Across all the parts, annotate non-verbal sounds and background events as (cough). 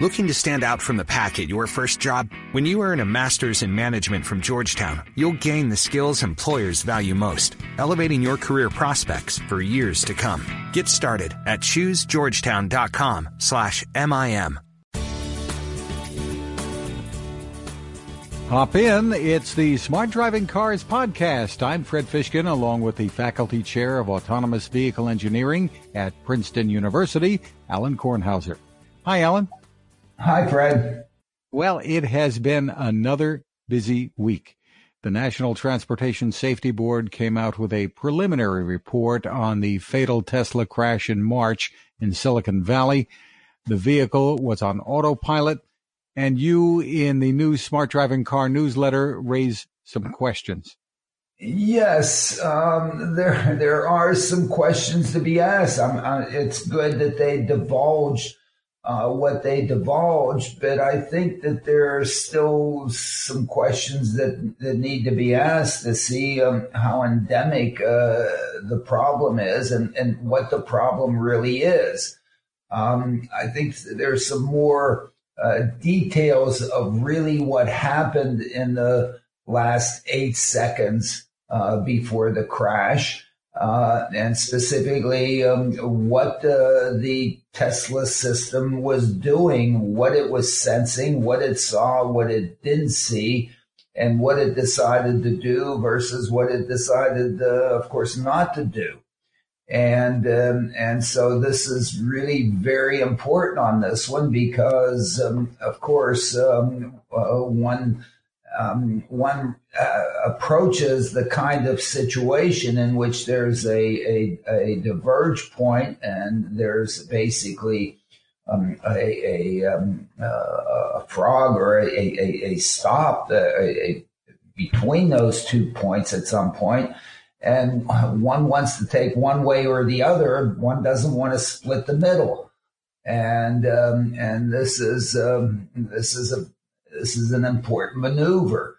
Looking to stand out from the pack at your first job? When you earn a master's in management from Georgetown, you'll gain the skills employers value most, elevating your career prospects for years to come. Get started at choosegeorgetown.com slash MIM. Hop in. It's the Smart Driving Cars podcast. I'm Fred Fishkin, along with the faculty chair of autonomous vehicle engineering at Princeton University, Alan Kornhauser. Hi, Alan. Hi, Fred. Well, it has been another busy week. The National Transportation Safety Board came out with a preliminary report on the fatal Tesla crash in March in Silicon Valley. The vehicle was on autopilot, and you in the new Smart Driving Car newsletter raise some questions. Yes, um, there there are some questions to be asked. Uh, it's good that they divulged uh, what they divulged, but I think that there are still some questions that, that need to be asked to see um, how endemic uh, the problem is and, and what the problem really is. Um, I think there's some more uh, details of really what happened in the last eight seconds uh, before the crash uh, and specifically um, what the, the Tesla system was doing, what it was sensing, what it saw, what it didn't see, and what it decided to do versus what it decided, uh, of course, not to do. And um, and so this is really very important on this one because, um, of course, um, uh, one um, one uh, approaches the kind of situation in which there's a, a, a diverge point and there's basically um, a, a, um, uh, a, frog or a, stop uh, between those two points at some point. point and one wants to take one way or the other one doesn't want to split the middle and um, and this is um, this is a this is an important maneuver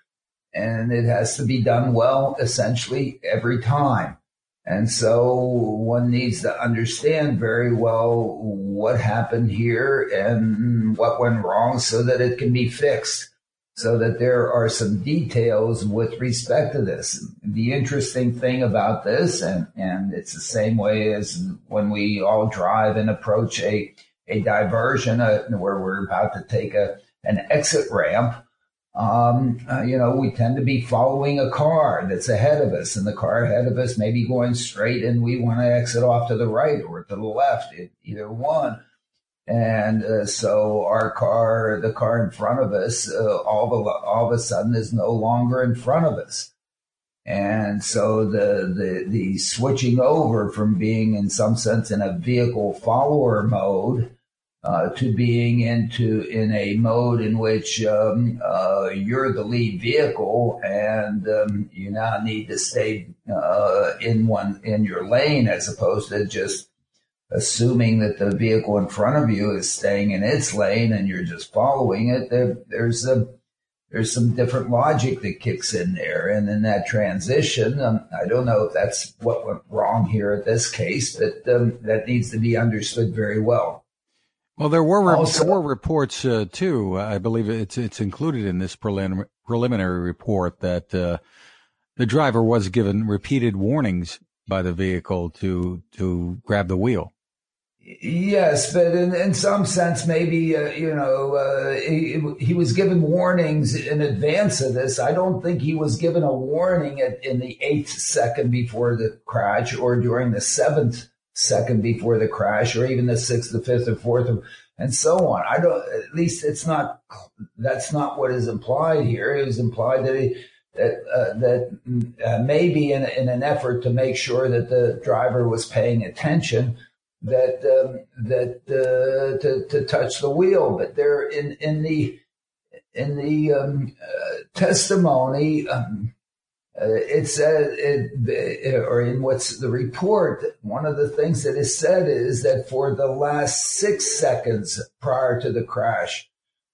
and it has to be done well essentially every time. And so one needs to understand very well what happened here and what went wrong so that it can be fixed. So that there are some details with respect to this. The interesting thing about this, and, and it's the same way as when we all drive and approach a, a diversion uh, where we're about to take a, an exit ramp, um, uh, you know, we tend to be following a car that's ahead of us, and the car ahead of us may be going straight, and we want to exit off to the right or to the left, either one. And uh, so our car, the car in front of us, uh, all of all of a sudden is no longer in front of us. And so the, the the switching over from being in some sense in a vehicle follower mode uh, to being into in a mode in which um, uh, you're the lead vehicle and um, you now need to stay uh, in one in your lane as opposed to just assuming that the vehicle in front of you is staying in its lane and you're just following it. There, there's a there's some different logic that kicks in there, and in that transition, um, I don't know if that's what went wrong here at this case, but um, that needs to be understood very well. Well, there were also, there were reports uh, too. I believe it's it's included in this prelim- preliminary report that uh, the driver was given repeated warnings by the vehicle to to grab the wheel. Yes, but in, in some sense, maybe uh, you know uh, he, he was given warnings in advance of this. I don't think he was given a warning at, in the eighth second before the crash or during the seventh second before the crash or even the sixth, the fifth, or fourth, and so on. I don't, at least it's not, that's not what is implied here. It was implied that he, that, uh, that uh, maybe in, in an effort to make sure that the driver was paying attention, that um, that uh, to, to touch the wheel. But there in in the in the um, uh, testimony, um, uh, it said, it, or in what's the report, one of the things that is said is that for the last six seconds prior to the crash,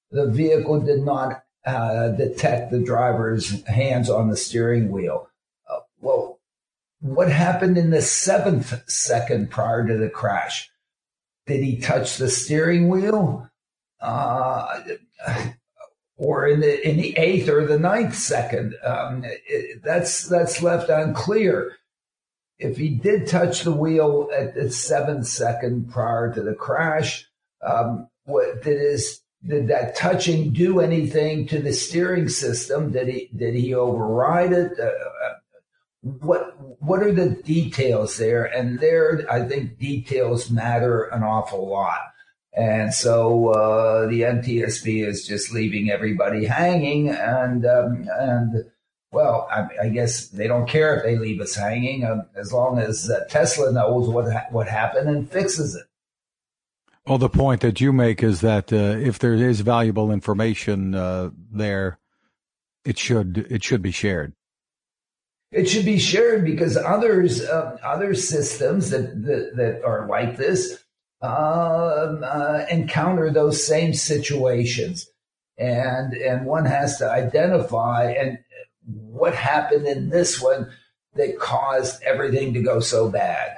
the vehicle did not uh, detect the driver's hands on the steering wheel. Uh, well, what happened in the seventh second prior to the crash? Did he touch the steering wheel? uh, or in the in the eighth or the ninth second. Um, it, that's that's left unclear. If he did touch the wheel at the seventh second prior to the crash, um, what did his did that touching do anything to the steering system? Did he did he override it? Uh, uh what what are the details there? And there, I think details matter an awful lot. And so uh, the NTSB is just leaving everybody hanging, and um, and well, I, I, guess they don't care if they leave us hanging uh, as long as uh, Tesla knows what ha- what happened and fixes it. Well, the point that you make is that uh, if there is valuable information uh, there, it should it should be shared. It should be shared because others uh, other systems that, that that are like this uh, encounter those same situations, and and one has to identify and what happened in this one that caused everything to go so bad.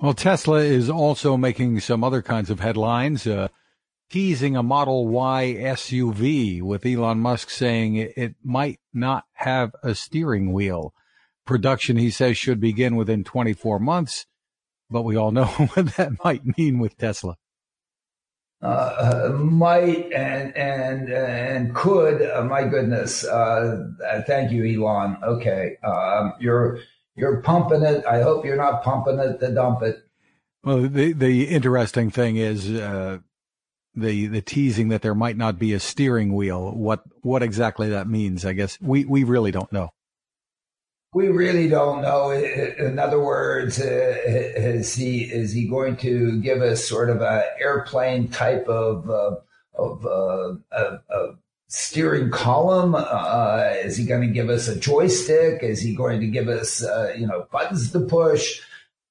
Well, Tesla is also making some other kinds of headlines, uh, teasing a Model Y SUV with Elon Musk saying it, it might not have a steering wheel. Production, he says, should begin within 24 months but we all know (laughs) what that might mean with Tesla. Uh, might and and and could. Uh, my goodness. Uh, thank you, Elon. Okay, um, you're you're pumping it. I hope you're not pumping it to dump it. Well, the the interesting thing is uh, the the teasing that there might not be a steering wheel. What what exactly that means? I guess we we really don't know we really don't know. In other words, uh, is he is he going to give us sort of a airplane type of uh, of uh, a, a steering column? Uh, is he going to give us a joystick? Is he going to give us uh, you know buttons to push?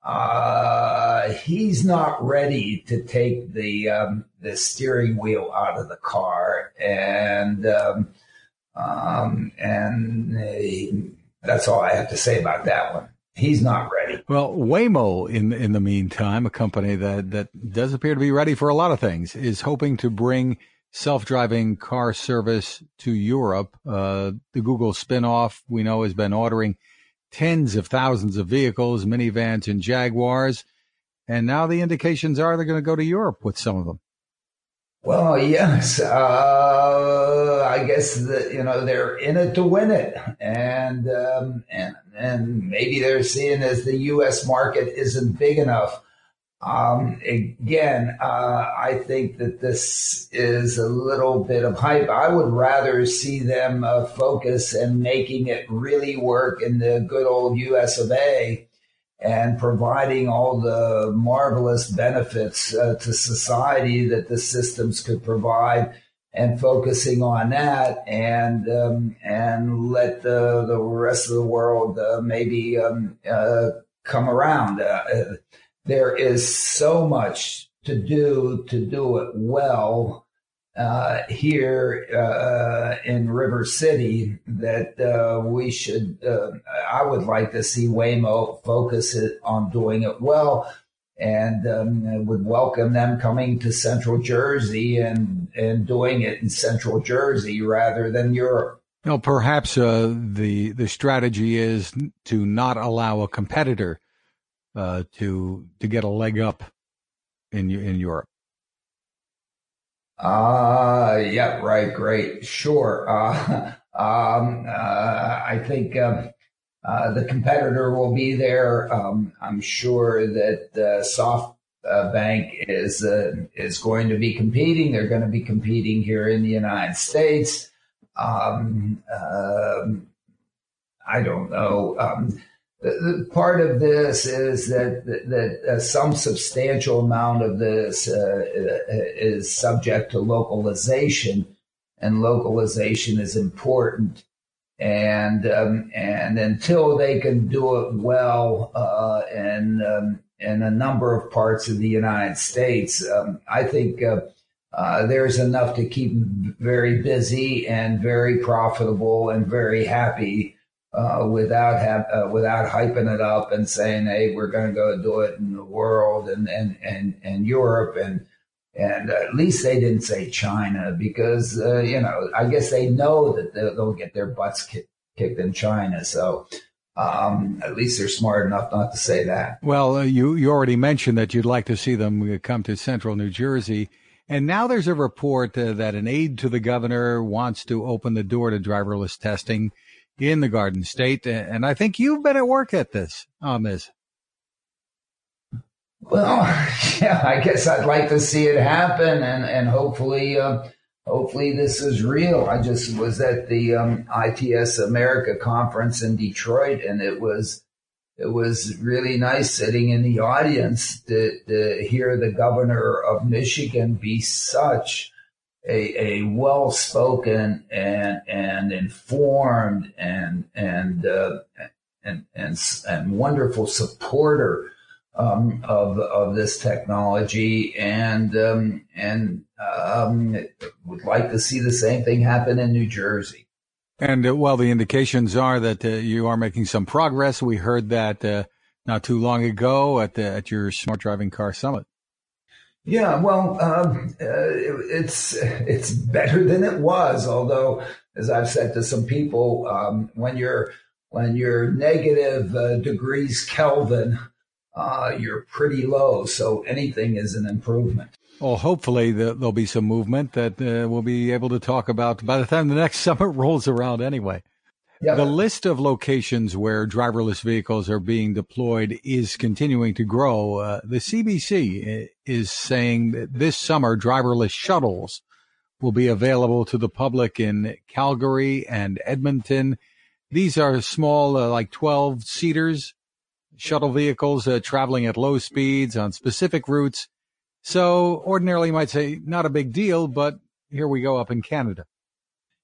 Uh, he's not ready to take the um, the steering wheel out of the car, and um, um, and that's all I have to say about that one. He's not ready. Well, Waymo, in in the meantime, a company that that does appear to be ready for a lot of things, is hoping to bring self-driving car service to Europe. Uh, the Google spinoff, we know, has been ordering tens of thousands of vehicles, minivans, and Jaguars, and now the indications are they're going to go to Europe with some of them. Well, (laughs) yes. Uh, I guess that you know they're in it to win it, and um, and and maybe they're seeing as the U.S. market isn't big enough. Um, again, uh, I think that this is a little bit of hype. I would rather see them uh, focus and making it really work in the good old U.S. of A and providing all the marvelous benefits uh, to society that the systems could provide and focusing on that and um, and let the, the rest of the world uh, maybe um, uh, come around. Uh, there is so much to do to do it well uh, here uh, in River City that uh, we should. Uh, I would like to see Waymo focus it on doing it well, and um, would welcome them coming to Central Jersey and and doing it in Central Jersey rather than Europe. Well, perhaps uh, the the strategy is to not allow a competitor uh, to to get a leg up in in Europe. Uh, yeah, right, great, sure. Uh, (laughs) um, uh, I think um, uh, the competitor will be there. Um, I'm sure that uh, SoftBank is uh, is going to be competing. They're going to be competing here in the United States. Um, um I don't know. Part of this is that that uh, some substantial amount of this uh, is subject to localization, and localization is important. And um, and until they can do it well uh, in um, in a number of parts of the United States, um, I think. Uh, uh, there's enough to keep very busy and very profitable and very happy uh, without have uh, without hyping it up and saying, "Hey, we're going to go do it in the world and and and and Europe and and at least they didn't say China because uh, you know I guess they know that they'll get their butts kicked, kicked in China. So um, at least they're smart enough not to say that. Well, uh, you you already mentioned that you'd like to see them come to Central New Jersey. And now there's a report uh, that an aide to the governor wants to open the door to driverless testing in the Garden State. And I think you've been at work at this this. Well, (laughs) yeah, I guess I'd like to see it happen, and and hopefully, uh, hopefully this is real. I just was at the um, ITS America conference in Detroit, and it was it was really nice sitting in the audience to, to hear the governor of Michigan be such a, a well spoken and and informed and and uh, and and and wonderful supporter um, of of this technology, and um, and um, would like to see the same thing happen in New Jersey. And uh, well, the indications are that uh, you are making some progress. We heard that uh, not too long ago at the, at your smart driving car summit. Yeah, well, um, uh, it's it's better than it was. Although, as I've said to some people, um, when you're when you're negative uh, degrees Kelvin, uh, you're pretty low. So anything is an improvement. Well, hopefully the, there'll be some movement that uh, we'll be able to talk about by the time the next (laughs) summit rolls around. Anyway, the list of locations where driverless vehicles are being deployed is continuing to grow. Uh, the CBC uh, is saying that this summer driverless shuttles will be available to the public in Calgary and Edmonton. These are small, uh, like 12 seaters shuttle vehicles uh, traveling at low speeds on specific routes. So ordinarily you might say not a big deal, but here we go up in Canada.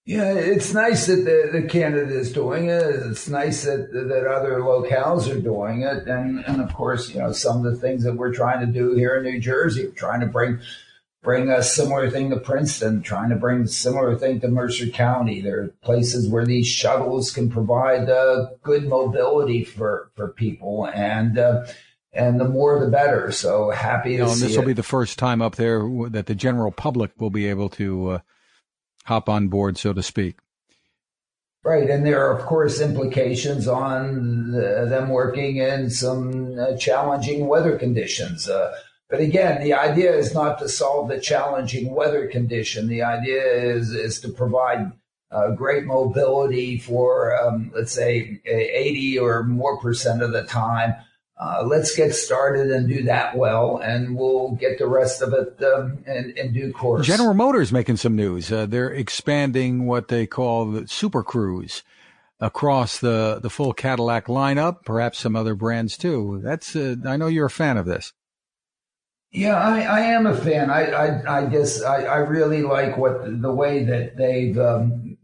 Yeah, it's nice that the, the Canada is doing it. It's nice that that other locales are doing it, and and of course, you know, some of the things that we're trying to do here in New Jersey, we're trying to bring bring a similar thing to Princeton, trying to bring a similar thing to Mercer County. There are places where these shuttles can provide uh, good mobility for, for people and, uh, and the more the better. So happy to you know, and this will be the first time up there that the general public will be able to uh, hop on board, so to speak. Right, and there are of course implications on the, them working in some uh, challenging weather conditions. Uh, but again, the idea is not to solve the challenging weather condition. The idea is, is to provide uh, great mobility for, um, let's say, 80 or more percent of the time. Uh, let's get started and do that well, and we'll get the rest of it um, in, in, due course. General Motors making some news. Uh, they're expanding what they call the Super Cruise across the, the full Cadillac lineup, perhaps some other brands too. That's uh, I know you're a fan of this. Yeah, I, I am a fan. I, I, I guess I, I really like what the way that they've um,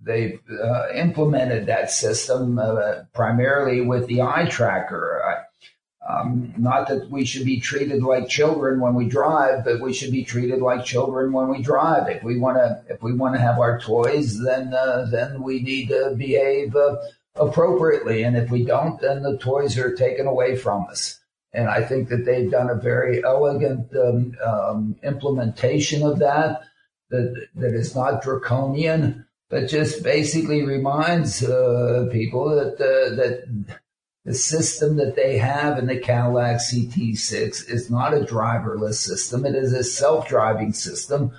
they've uh, implemented that system uh, primarily with the eye tracker. Um, not that we should be treated like children when we drive, but we should be treated like children when we drive. If we want to, if we want to have our toys, then uh, then we need to behave uh, appropriately, and if we don't, then the toys are taken away from us. And I think that they've done a very elegant um, um, implementation of that, that, that is not draconian, but just basically reminds uh, people that, uh, that the system that they have in the Cadillac CT6 is not a driverless system. It is a self-driving system,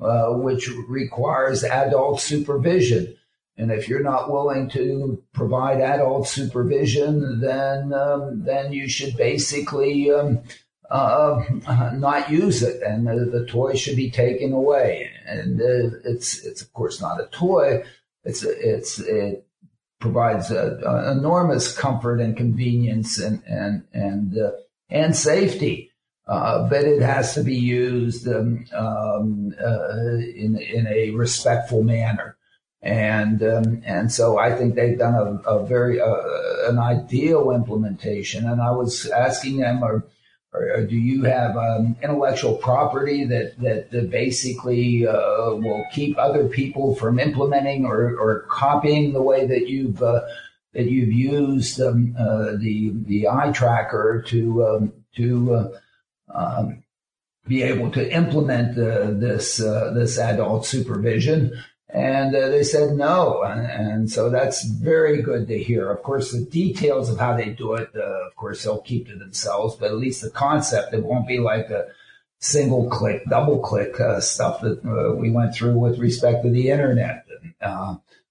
uh, which requires adult supervision. And if you're not willing to provide adult supervision, then um, then you should basically um, uh, not use it, and the, the, toy should be taken away. And uh, it's it's of course not a toy. It's it's it provides a, a enormous comfort and convenience and and and uh, and safety. Uh, but it has to be used um, um, uh, in in a respectful manner and um, and so I think they've done a, a very uh, an ideal implementation. And I was asking them, or, or do you have um, intellectual property that that, that basically uh, will keep other people from implementing or, or copying the way that you've uh, that you've used um, uh, the the eye tracker to um, to uh, um, be able to implement uh, this uh, this adult supervision. And uh, they said no, and, and, so that's very good to hear. Of course, the details of how they do it, uh, of course, they'll keep to themselves. But at least the concept, it won't be like a single click, double click uh, stuff that uh, we went through with respect to the internet.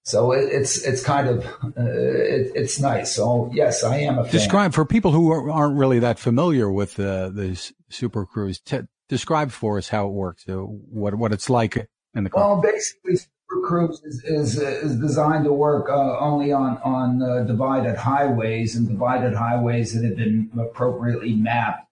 so it, it's it's kind of it, it's nice. So yes, I am a fan. Describe for people who aren't really that familiar with the Super Cruise. T- describe for us how it works, uh, what what it's like in the car. Well, basically, Cruise is is, is designed to work uh, only on on uh, divided highways and divided highways that have been appropriately mapped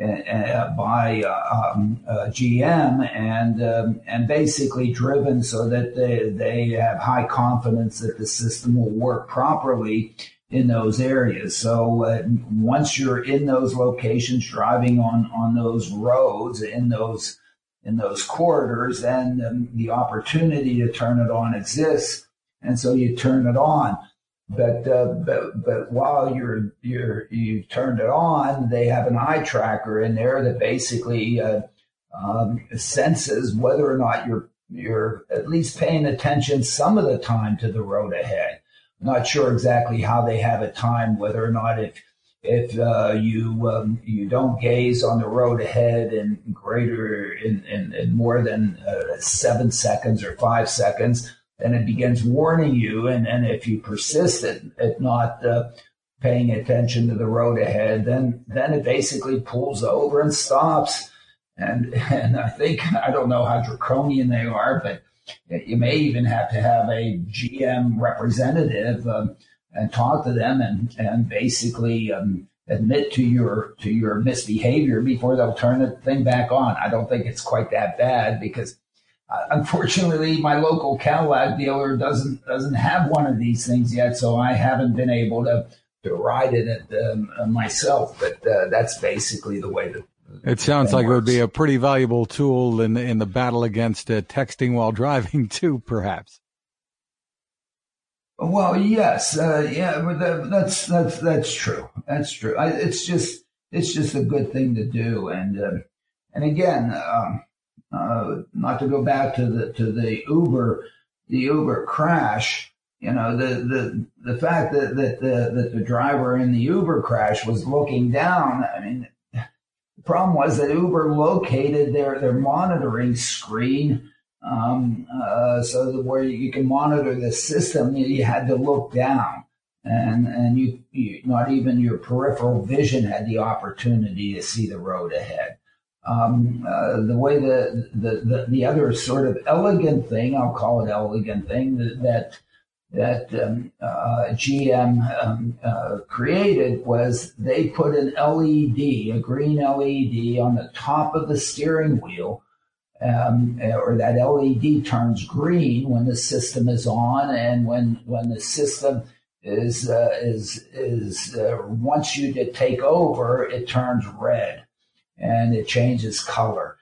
uh, uh by uh, um, GM and um, and basically driven so that they they have high confidence that the system will work properly in those areas. So uh, once you're in those locations, driving on on those roads in those in those corridors, then um, the opportunity to turn it on exists, and so you turn it on. But uh, but but while you're you're you've turned it on, they have an eye tracker in there that basically uh, um, senses whether or not you're you're at least paying attention some of the time to the road ahead not sure exactly how they have it timed, whether or not if if uh, you um, you don't gaze on the road ahead in greater in, in, in more than uh, seven seconds or five seconds, then it begins warning you. And, and if you persist at, at not uh, paying attention to the road ahead, then then it basically pulls over and stops. And (laughs) and I think (laughs) I don't know how draconian they are, but you may even have to have a GM representative um, and talk to them and and basically um, admit to your to your misbehavior before they'll turn the thing back on. I don't think it's quite that bad because uh, unfortunately my local Cadillac dealer doesn't doesn't have one of these things yet, so I haven't been able to to ride in it um, myself. But uh, that's basically the way that it sounds like works. it would be a pretty valuable tool in in the battle against uh, texting while (laughs) driving too, perhaps. Well, yes, uh, yeah, but that, that's that's that's true. That's true. I, it's just it's just a good thing to do, and uh, and again, um, uh, not to go back to the to the Uber the Uber crash. You know, the the the fact that that the that the driver in the Uber crash was looking down. I mean, the problem was that Uber located their, their monitoring screen um, uh, so where you can monitor the system, you had to look down. And, and you, you, not even your peripheral vision had the opportunity to see the road ahead. Um, uh, the way the, the, the, the, other sort of elegant thing, I'll call it elegant thing, that, that that um, uh, GM um, uh, created was they put an LED, a green LED, on the top of the steering wheel, um, or that LED turns green when the system is on, and when when the system is uh, is is uh, wants you to take over, it turns red, and it changes color.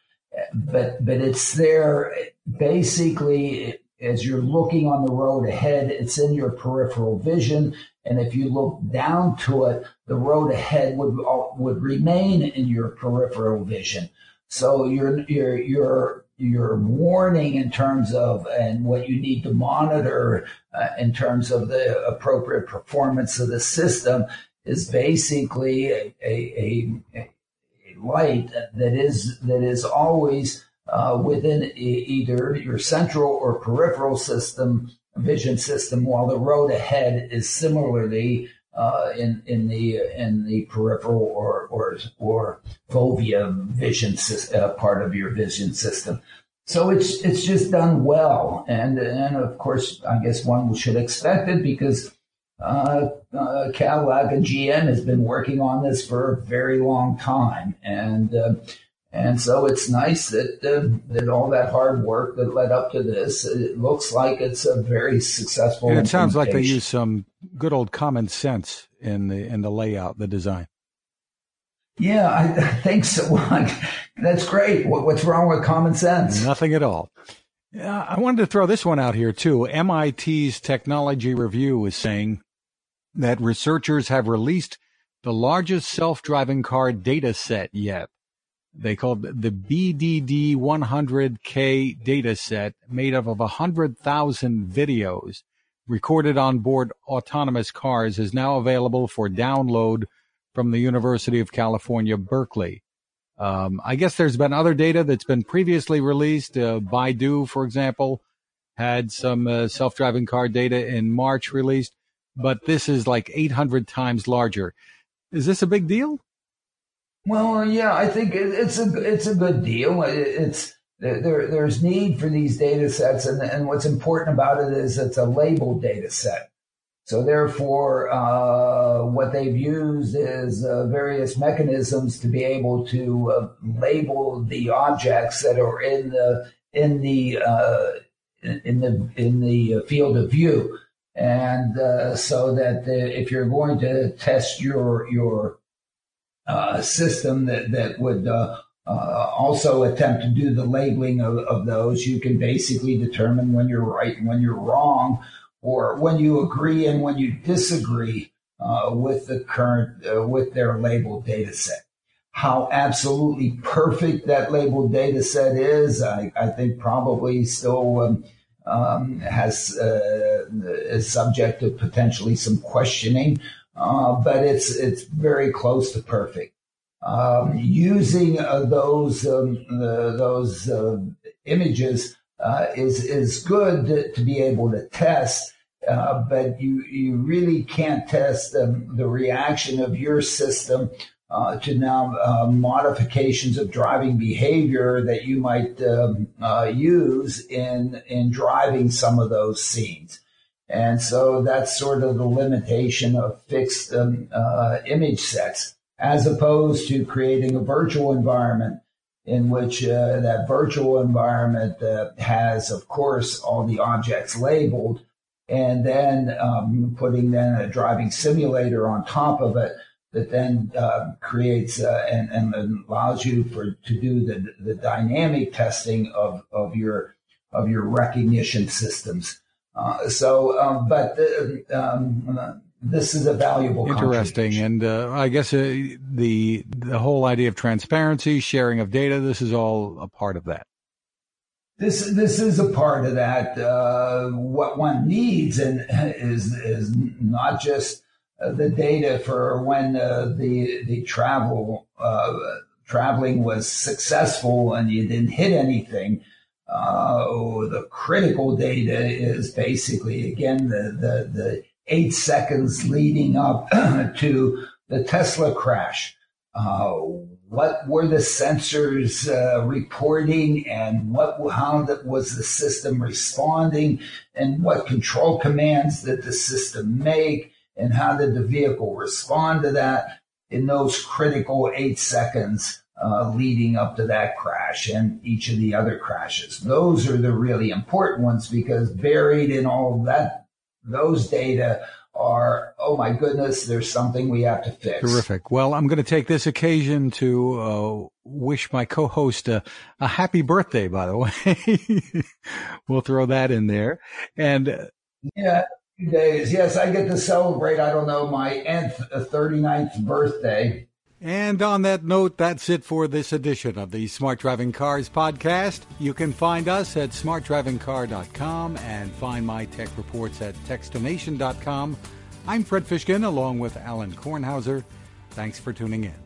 But but it's there basically as you're looking on the road ahead, it's in your peripheral vision. And if you look down to it, the road ahead would, would remain in your peripheral vision. So your, your, your, your warning in terms of and what you need to monitor uh, in terms of the appropriate performance of the system is basically a, a, a, light that is that is always uh, within either your central or peripheral system vision system, while the road ahead is similarly uh, in in the in the peripheral or or or fovea vision uh, part of your vision system. So it's it's just done well, and and of course, I guess one should expect it because uh, uh, Cadillac and GM has been working on this for a very long time, and uh, and so it's nice that uh, that all that hard work that led up to this, it looks like it's a very successful. And it sounds like they use some good old common sense in the in the layout, the design. Yeah, I, think so. (laughs) That's great. what's wrong with common sense? Nothing at all. Yeah, I wanted to throw this one out here too. MIT's Technology Review is saying that researchers have released the largest self-driving car data set yet they called the BDD 100K data set made up of 100,000 videos recorded on board autonomous cars is now available for download from the University of California, Berkeley. Um, I guess there's been other data that's been previously released. Uh, Baidu, for example, had some uh, self-driving car data in March released, but this is like 800 times larger. Is this a big deal? Well, yeah, I think it's a it's a good deal. It's there. There's need for these data sets, and and what's important about it is it's a labeled data set. So therefore, uh, what they've used is uh, various mechanisms to be able to uh, label the objects that are in the in the uh, in the in the field of view, and uh, so that the, if you're going to test your your system that that would uh, uh, also attempt to do the labeling of, of those. You can basically determine when you're right and when you're wrong, or when you agree and when you disagree uh, with the current uh, with their labeled data set. How absolutely perfect that labeled data set is, I, I think probably still. Um, um, has uh, is subject to potentially some questioning uh, but it's it's very close to perfect. Um, using uh, those um, those uh, images uh, is is good to, to, be able to test, uh, but you you really can't test um, the reaction of your system uh, to now uh, modifications of driving behavior that you might um, use in in driving some of those scenes. And so that's sort of the limitation of fixed um, uh, image sets, as opposed to creating a virtual environment in which uh, that virtual environment uh, has, of course, all the objects labeled, and then um, putting then a driving simulator on top of it that then uh, creates uh, and, and, allows you for to do the, the dynamic testing of, of your of your recognition systems. Uh, so, um, but uh, um, this is a valuable. Interesting, and uh, I guess uh, the the whole idea of transparency, sharing of data, this is all a part of that. This this is a part of that. Uh, what one needs and is is not just the data for when the the travel traveling was successful and you didn't hit anything uh, the critical data is basically again the, the, the eight seconds leading up (clears throat) to the Tesla crash. Uh, what were the sensors uh, reporting and what how was the system responding and what control commands did the system make and how did the vehicle respond to that in those critical eight seconds uh, leading up to that crash and each of the other crashes. Those are the really important ones because buried in all that, those data are, oh my goodness, there's something we have to fix. Terrific. Well, I'm going to take this occasion to uh, wish my co-host a, a, happy birthday, by the way. (laughs) we'll throw that in there. And uh, yeah, days. Yes, I get to celebrate, I don't know, my nth, 39th birthday. And on that note, that's it for this edition of the Smart Driving Cars podcast. You can find us at smartdrivingcar.com and find my tech reports at techstination.com. I'm Fred Fishkin along with Alan Kornhauser. Thanks for tuning in.